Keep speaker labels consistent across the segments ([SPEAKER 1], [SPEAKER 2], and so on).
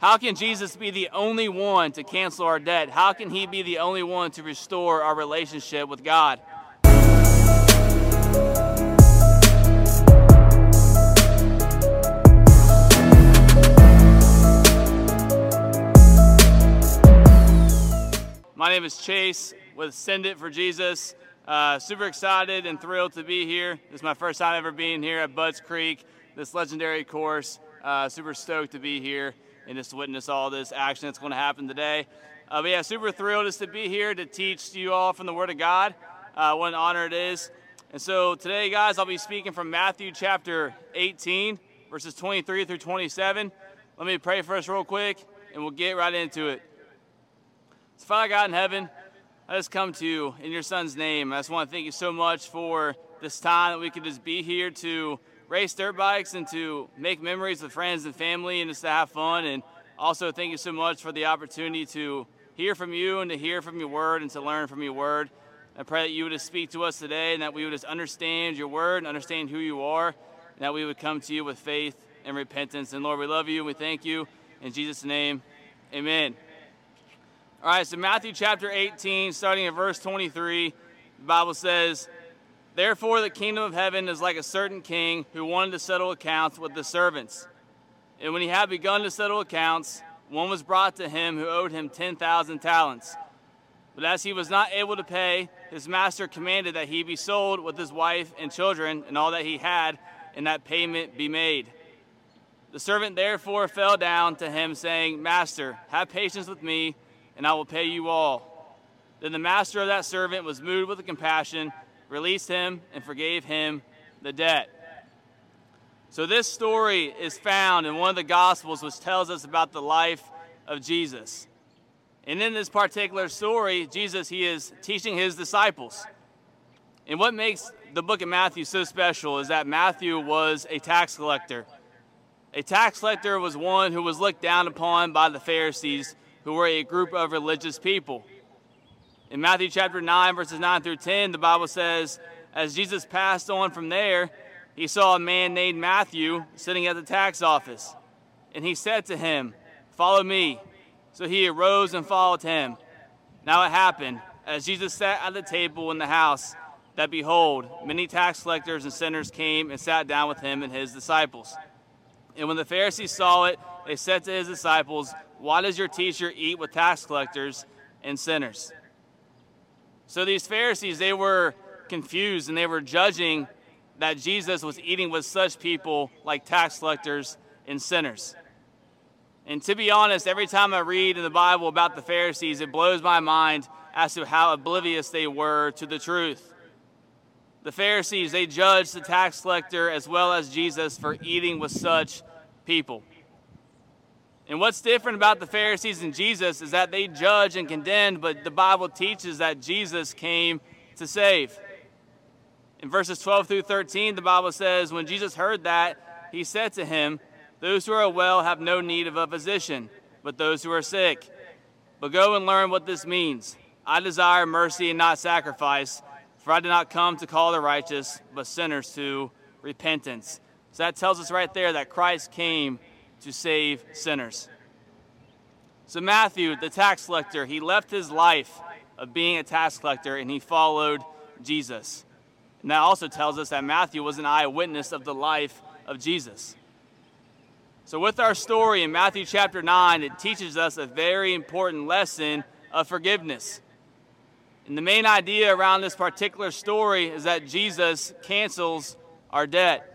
[SPEAKER 1] How can Jesus be the only one to cancel our debt? How can he be the only one to restore our relationship with God? My name is Chase with Send It for Jesus. Uh, super excited and thrilled to be here. This is my first time ever being here at Budds Creek, this legendary course. Uh, super stoked to be here and just witness all this action that's going to happen today. Uh, but yeah, super thrilled just to be here to teach you all from the Word of God. Uh, what an honor it is. And so today, guys, I'll be speaking from Matthew chapter 18, verses 23 through 27. Let me pray for us real quick, and we'll get right into it. So, Father God in heaven, I just come to you in your Son's name. I just want to thank you so much for this time that we could just be here to race dirt bikes and to make memories with friends and family and just to have fun. And also, thank you so much for the opportunity to hear from you and to hear from your word and to learn from your word. I pray that you would just speak to us today and that we would just understand your word and understand who you are, and that we would come to you with faith and repentance. And Lord, we love you and we thank you. In Jesus' name, amen. All right, so Matthew chapter 18, starting at verse 23, the Bible says, Therefore, the kingdom of heaven is like a certain king who wanted to settle accounts with the servants. And when he had begun to settle accounts, one was brought to him who owed him 10,000 talents. But as he was not able to pay, his master commanded that he be sold with his wife and children and all that he had, and that payment be made. The servant therefore fell down to him, saying, Master, have patience with me and I will pay you all. Then the master of that servant was moved with compassion, released him, and forgave him the debt. So, this story is found in one of the Gospels, which tells us about the life of Jesus. And in this particular story, Jesus, he is teaching his disciples. And what makes the book of Matthew so special is that Matthew was a tax collector. A tax collector was one who was looked down upon by the Pharisees who were a group of religious people. In Matthew chapter 9, verses 9 through 10, the Bible says, As Jesus passed on from there, he saw a man named Matthew sitting at the tax office. And he said to him, Follow me. So he arose and followed him. Now it happened, as Jesus sat at the table in the house, that behold, many tax collectors and sinners came and sat down with him and his disciples. And when the Pharisees saw it, they said to his disciples, Why does your teacher eat with tax collectors and sinners? So these Pharisees, they were confused and they were judging that Jesus was eating with such people like tax collectors and sinners. And to be honest, every time I read in the Bible about the Pharisees, it blows my mind as to how oblivious they were to the truth. The Pharisees, they judged the tax collector as well as Jesus for eating with such people. And what's different about the Pharisees and Jesus is that they judge and condemn, but the Bible teaches that Jesus came to save. In verses 12 through 13, the Bible says, When Jesus heard that, he said to him, Those who are well have no need of a physician, but those who are sick. But go and learn what this means. I desire mercy and not sacrifice, for I did not come to call the righteous, but sinners to repentance. So that tells us right there that Christ came to save sinners. So, Matthew, the tax collector, he left his life of being a tax collector and he followed Jesus. And that also tells us that Matthew was an eyewitness of the life of Jesus. So, with our story in Matthew chapter 9, it teaches us a very important lesson of forgiveness. And the main idea around this particular story is that Jesus cancels our debt.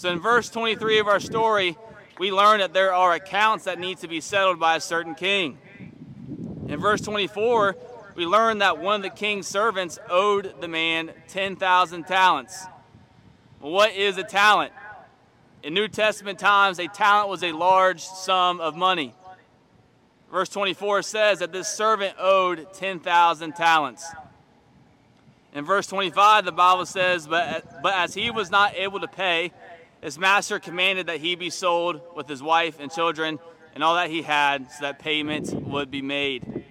[SPEAKER 1] So in verse 23 of our story, we learn that there are accounts that need to be settled by a certain king. In verse 24, we learn that one of the king's servants owed the man 10,000 talents. What is a talent? In New Testament times, a talent was a large sum of money. Verse 24 says that this servant owed 10,000 talents. In verse 25, the Bible says, but, but as he was not able to pay, his master commanded that he be sold with his wife and children and all that he had so that payment would be made.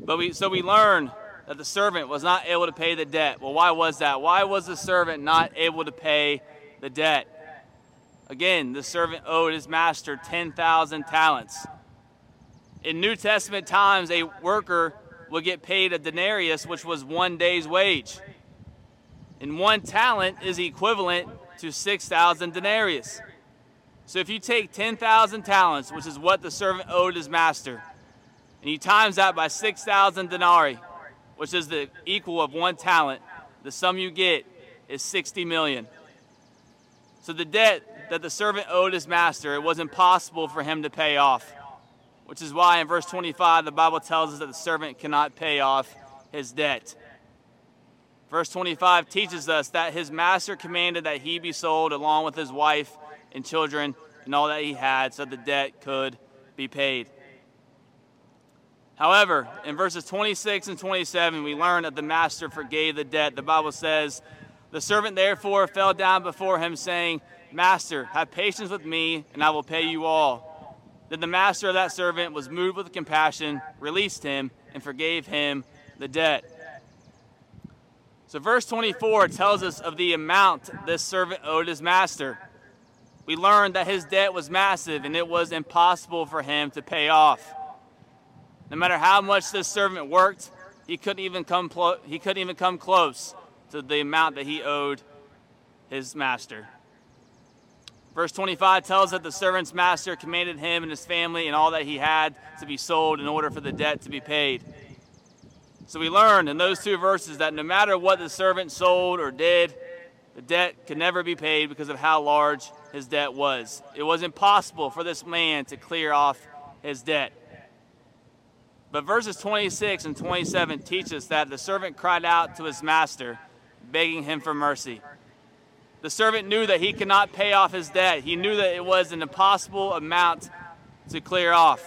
[SPEAKER 1] But we, so we learn that the servant was not able to pay the debt. Well, why was that? Why was the servant not able to pay the debt? Again, the servant owed his master 10,000 talents. In New Testament times, a worker would get paid a denarius, which was one day's wage. And one talent is equivalent to 6,000 denarius. So if you take 10,000 talents, which is what the servant owed his master, and you times that by 6,000 denarii, which is the equal of one talent, the sum you get is 60 million. So the debt that the servant owed his master, it was impossible for him to pay off. Which is why in verse 25, the Bible tells us that the servant cannot pay off his debt. Verse 25 teaches us that his master commanded that he be sold along with his wife and children and all that he had so the debt could be paid. However, in verses 26 and 27, we learn that the master forgave the debt. The Bible says, The servant therefore fell down before him, saying, Master, have patience with me, and I will pay you all. Then the master of that servant was moved with compassion, released him, and forgave him the debt. So, verse 24 tells us of the amount this servant owed his master. We learned that his debt was massive and it was impossible for him to pay off. No matter how much this servant worked, he couldn't even come, pl- he couldn't even come close to the amount that he owed his master. Verse 25 tells that the servant's master commanded him and his family and all that he had to be sold in order for the debt to be paid. So we learned in those two verses that no matter what the servant sold or did, the debt could never be paid because of how large his debt was. It was impossible for this man to clear off his debt. But verses 26 and 27 teach us that the servant cried out to his master, begging him for mercy. The servant knew that he could not pay off his debt. He knew that it was an impossible amount to clear off.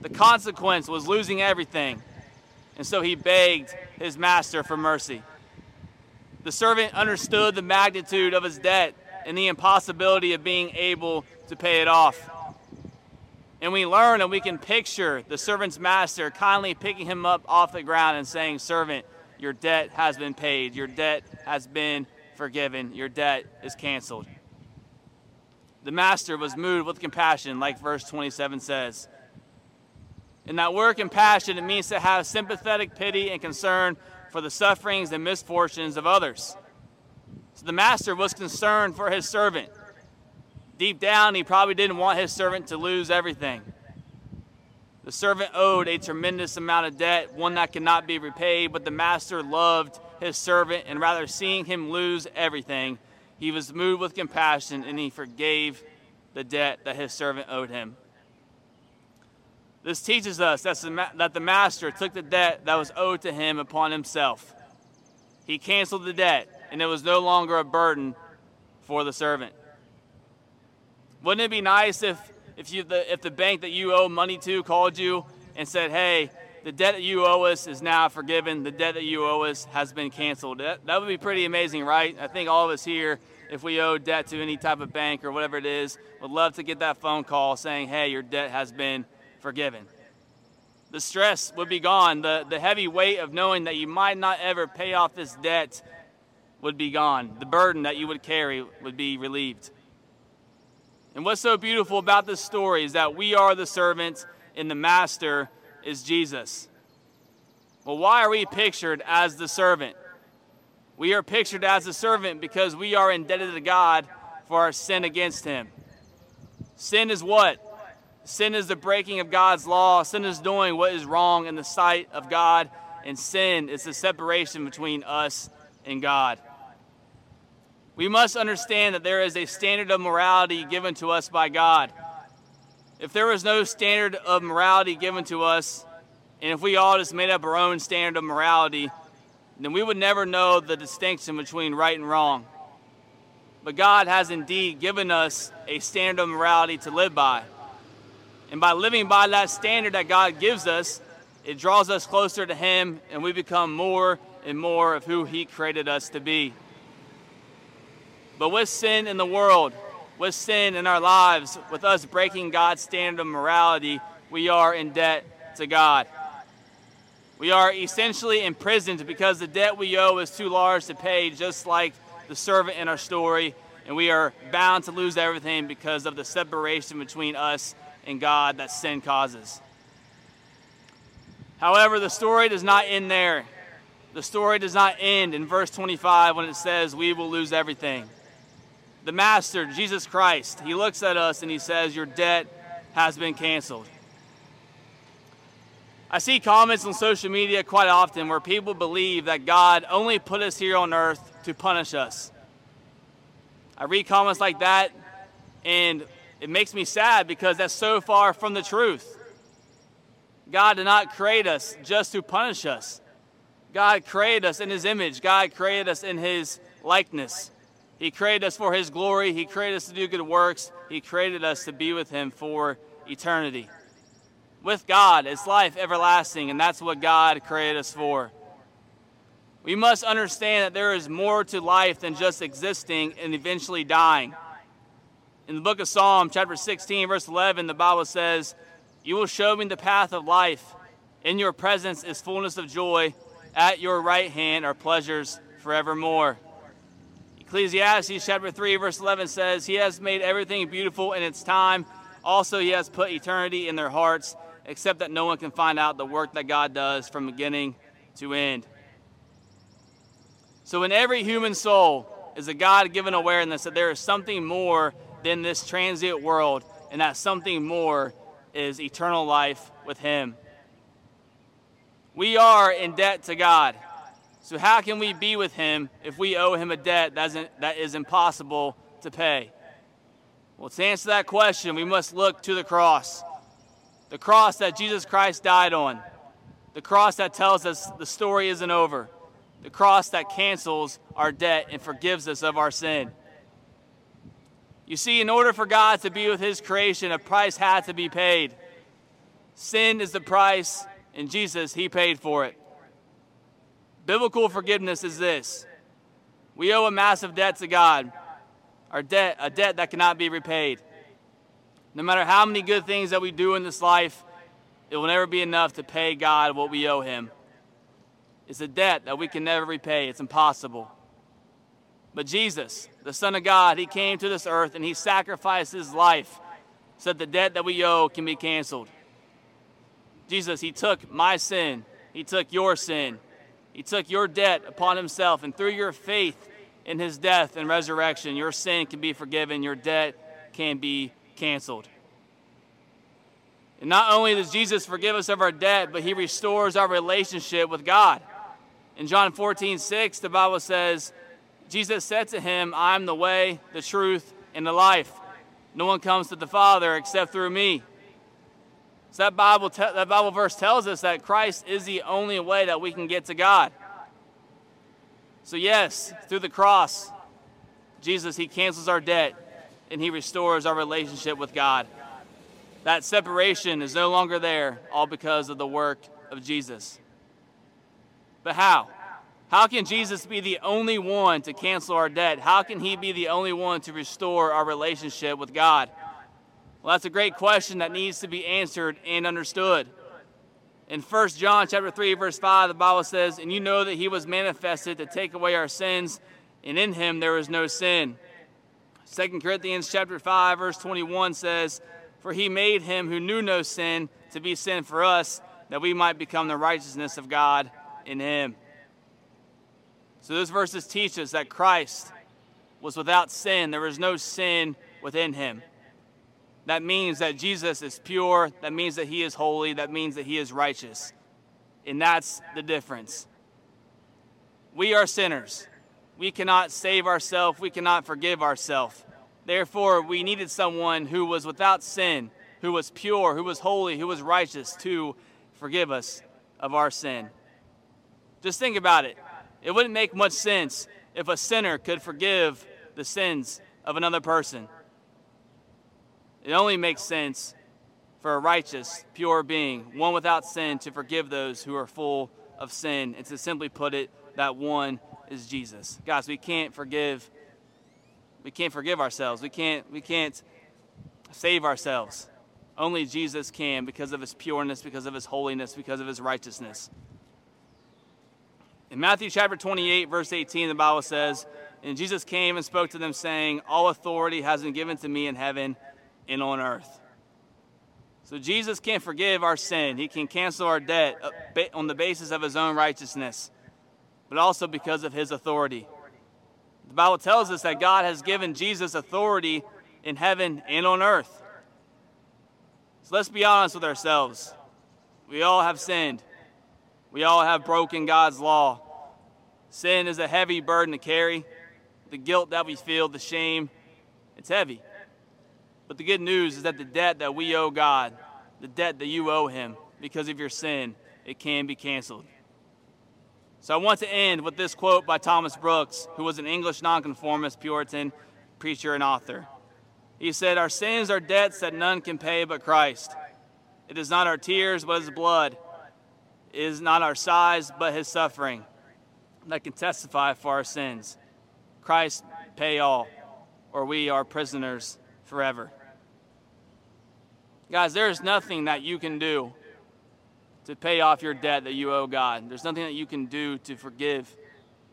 [SPEAKER 1] The consequence was losing everything. And so he begged his master for mercy. The servant understood the magnitude of his debt and the impossibility of being able to pay it off. And we learn and we can picture the servant's master kindly picking him up off the ground and saying, Servant, your debt has been paid. Your debt has been forgiven, your debt is canceled. The master was moved with compassion, like verse 27 says. In that word compassion, it means to have sympathetic pity and concern for the sufferings and misfortunes of others. So the master was concerned for his servant. Deep down, he probably didn't want his servant to lose everything. The servant owed a tremendous amount of debt, one that could not be repaid, but the master loved his servant, and rather seeing him lose everything, he was moved with compassion and he forgave the debt that his servant owed him. This teaches us that the master took the debt that was owed to him upon himself. He canceled the debt, and it was no longer a burden for the servant. Wouldn't it be nice if, if, you, the, if the bank that you owe money to called you and said, hey, the debt that you owe us is now forgiven. The debt that you owe us has been canceled. That, that would be pretty amazing, right? I think all of us here, if we owe debt to any type of bank or whatever it is, would love to get that phone call saying, hey, your debt has been forgiven. The stress would be gone. The, the heavy weight of knowing that you might not ever pay off this debt would be gone. The burden that you would carry would be relieved. And what's so beautiful about this story is that we are the servants and the master is Jesus. Well, why are we pictured as the servant? We are pictured as the servant because we are indebted to God for our sin against Him. Sin is what? Sin is the breaking of God's law. Sin is doing what is wrong in the sight of God. And sin is the separation between us and God. We must understand that there is a standard of morality given to us by God. If there was no standard of morality given to us, and if we all just made up our own standard of morality, then we would never know the distinction between right and wrong. But God has indeed given us a standard of morality to live by. And by living by that standard that God gives us, it draws us closer to Him and we become more and more of who He created us to be. But with sin in the world, with sin in our lives, with us breaking God's standard of morality, we are in debt to God. We are essentially imprisoned because the debt we owe is too large to pay, just like the servant in our story, and we are bound to lose everything because of the separation between us and God that sin causes. However, the story does not end there. The story does not end in verse 25 when it says we will lose everything. The Master, Jesus Christ, he looks at us and he says, Your debt has been canceled. I see comments on social media quite often where people believe that God only put us here on earth to punish us. I read comments like that and it makes me sad because that's so far from the truth. God did not create us just to punish us. God created us in His image, God created us in His likeness. He created us for His glory, He created us to do good works, He created us to be with Him for eternity. With God, it's life everlasting, and that's what God created us for. We must understand that there is more to life than just existing and eventually dying. In the book of Psalm, chapter 16, verse 11, the Bible says, You will show me the path of life. In your presence is fullness of joy. At your right hand are pleasures forevermore. Ecclesiastes chapter 3, verse 11 says, He has made everything beautiful in its time. Also, He has put eternity in their hearts, except that no one can find out the work that God does from beginning to end. So, in every human soul is a God given awareness that there is something more than this transient world, and that something more is eternal life with Him. We are in debt to God. So, how can we be with Him if we owe Him a debt that is impossible to pay? Well, to answer that question, we must look to the cross. The cross that Jesus Christ died on. The cross that tells us the story isn't over. The cross that cancels our debt and forgives us of our sin. You see, in order for God to be with His creation, a price had to be paid. Sin is the price, and Jesus, He paid for it. Biblical forgiveness is this we owe a massive debt to God, our debt, a debt that cannot be repaid. No matter how many good things that we do in this life, it will never be enough to pay God what we owe Him. It's a debt that we can never repay, it's impossible. But Jesus, the Son of God, He came to this earth and He sacrificed His life so that the debt that we owe can be canceled. Jesus, He took my sin, He took your sin, He took your debt upon Himself, and through your faith in His death and resurrection, your sin can be forgiven, your debt can be canceled. And not only does Jesus forgive us of our debt, but He restores our relationship with God. In John 14, 6, the Bible says, Jesus said to him, I am the way, the truth, and the life. No one comes to the Father except through me. So that Bible, te- that Bible verse tells us that Christ is the only way that we can get to God. So, yes, through the cross, Jesus, He cancels our debt and He restores our relationship with God. That separation is no longer there, all because of the work of Jesus. But how? How can Jesus be the only one to cancel our debt? How can he be the only one to restore our relationship with God? Well, that's a great question that needs to be answered and understood. In 1 John chapter 3 verse 5 the Bible says, "And you know that he was manifested to take away our sins, and in him there is no sin." 2 Corinthians chapter 5 verse 21 says, "For he made him who knew no sin to be sin for us, that we might become the righteousness of God in him." So those verses teach us that Christ was without sin. There was no sin within him. That means that Jesus is pure. That means that he is holy. That means that he is righteous. And that's the difference. We are sinners. We cannot save ourselves. We cannot forgive ourselves. Therefore, we needed someone who was without sin, who was pure, who was holy, who was righteous to forgive us of our sin. Just think about it. It wouldn't make much sense if a sinner could forgive the sins of another person. It only makes sense for a righteous, pure being, one without sin, to forgive those who are full of sin. And to simply put it, that one is Jesus. Guys, we can't forgive. We can't forgive ourselves. We can't. We can't save ourselves. Only Jesus can because of his pureness, because of his holiness, because of his righteousness. In Matthew chapter 28, verse 18, the Bible says, And Jesus came and spoke to them, saying, All authority has been given to me in heaven and on earth. So Jesus can forgive our sin, He can cancel our debt uh, on the basis of His own righteousness, but also because of His authority. The Bible tells us that God has given Jesus authority in heaven and on earth. So let's be honest with ourselves. We all have sinned. We all have broken God's law. Sin is a heavy burden to carry. The guilt that we feel, the shame, it's heavy. But the good news is that the debt that we owe God, the debt that you owe Him because of your sin, it can be canceled. So I want to end with this quote by Thomas Brooks, who was an English nonconformist Puritan preacher and author. He said, Our sins are debts that none can pay but Christ. It is not our tears, but his blood. Is not our sighs, but his suffering that can testify for our sins. Christ pay all, or we are prisoners forever. Guys, there is nothing that you can do to pay off your debt that you owe God. There's nothing that you can do to forgive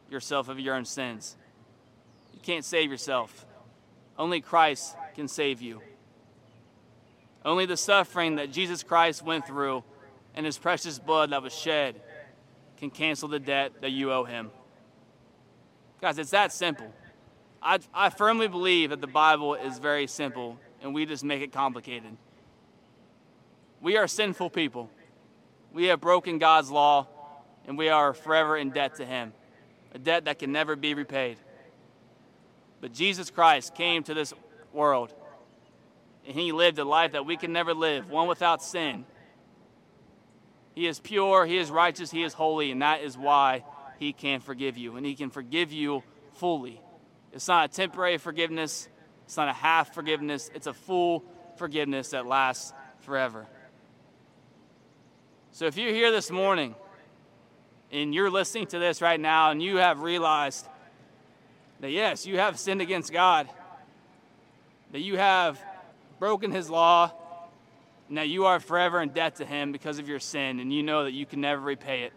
[SPEAKER 1] yourself of your own sins. You can't save yourself. Only Christ can save you. Only the suffering that Jesus Christ went through and his precious blood that was shed can cancel the debt that you owe him. Guys, it's that simple. I, I firmly believe that the Bible is very simple and we just make it complicated. We are sinful people. We have broken God's law and we are forever in debt to him, a debt that can never be repaid. But Jesus Christ came to this world and he lived a life that we can never live, one without sin. He is pure, he is righteous, he is holy, and that is why he can forgive you. And he can forgive you fully. It's not a temporary forgiveness, it's not a half forgiveness, it's a full forgiveness that lasts forever. So if you're here this morning and you're listening to this right now and you have realized that yes, you have sinned against God, that you have broken his law, that you are forever in debt to him because of your sin, and you know that you can never repay it.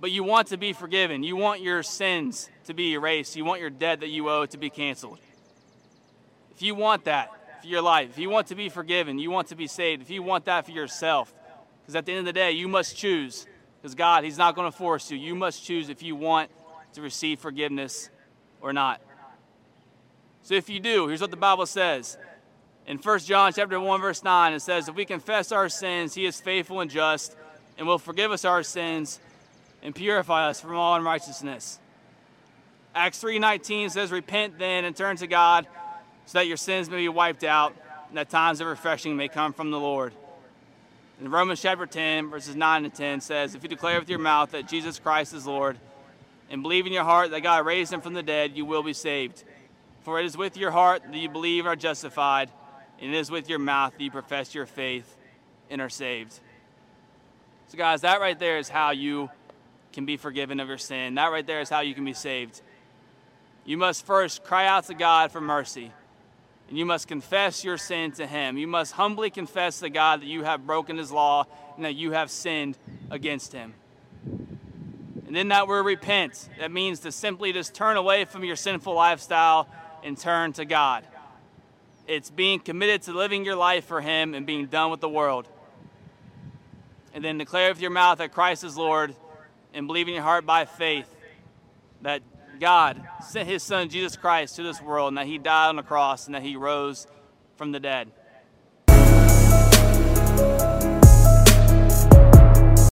[SPEAKER 1] But you want to be forgiven. You want your sins to be erased. You want your debt that you owe to be canceled. If you want that for your life, if you want to be forgiven, you want to be saved, if you want that for yourself, because at the end of the day, you must choose. Because God, He's not going to force you. You must choose if you want to receive forgiveness or not. So if you do, here's what the Bible says. In 1 John chapter 1 verse 9 it says if we confess our sins he is faithful and just and will forgive us our sins and purify us from all unrighteousness. Acts 3:19 says repent then and turn to God so that your sins may be wiped out and that times of refreshing may come from the Lord. In Romans chapter 10 verses 9 and 10 says if you declare with your mouth that Jesus Christ is Lord and believe in your heart that God raised him from the dead you will be saved. For it is with your heart that you believe and are justified, and it is with your mouth that you profess your faith and are saved. So, guys, that right there is how you can be forgiven of your sin. That right there is how you can be saved. You must first cry out to God for mercy, and you must confess your sin to Him. You must humbly confess to God that you have broken His law and that you have sinned against Him. And then that word repent, that means to simply just turn away from your sinful lifestyle and turn to God. It's being committed to living your life for Him and being done with the world. And then declare with your mouth that Christ is Lord and believe in your heart by faith that God sent His Son Jesus Christ to this world and that He died on the cross and that He rose from the dead.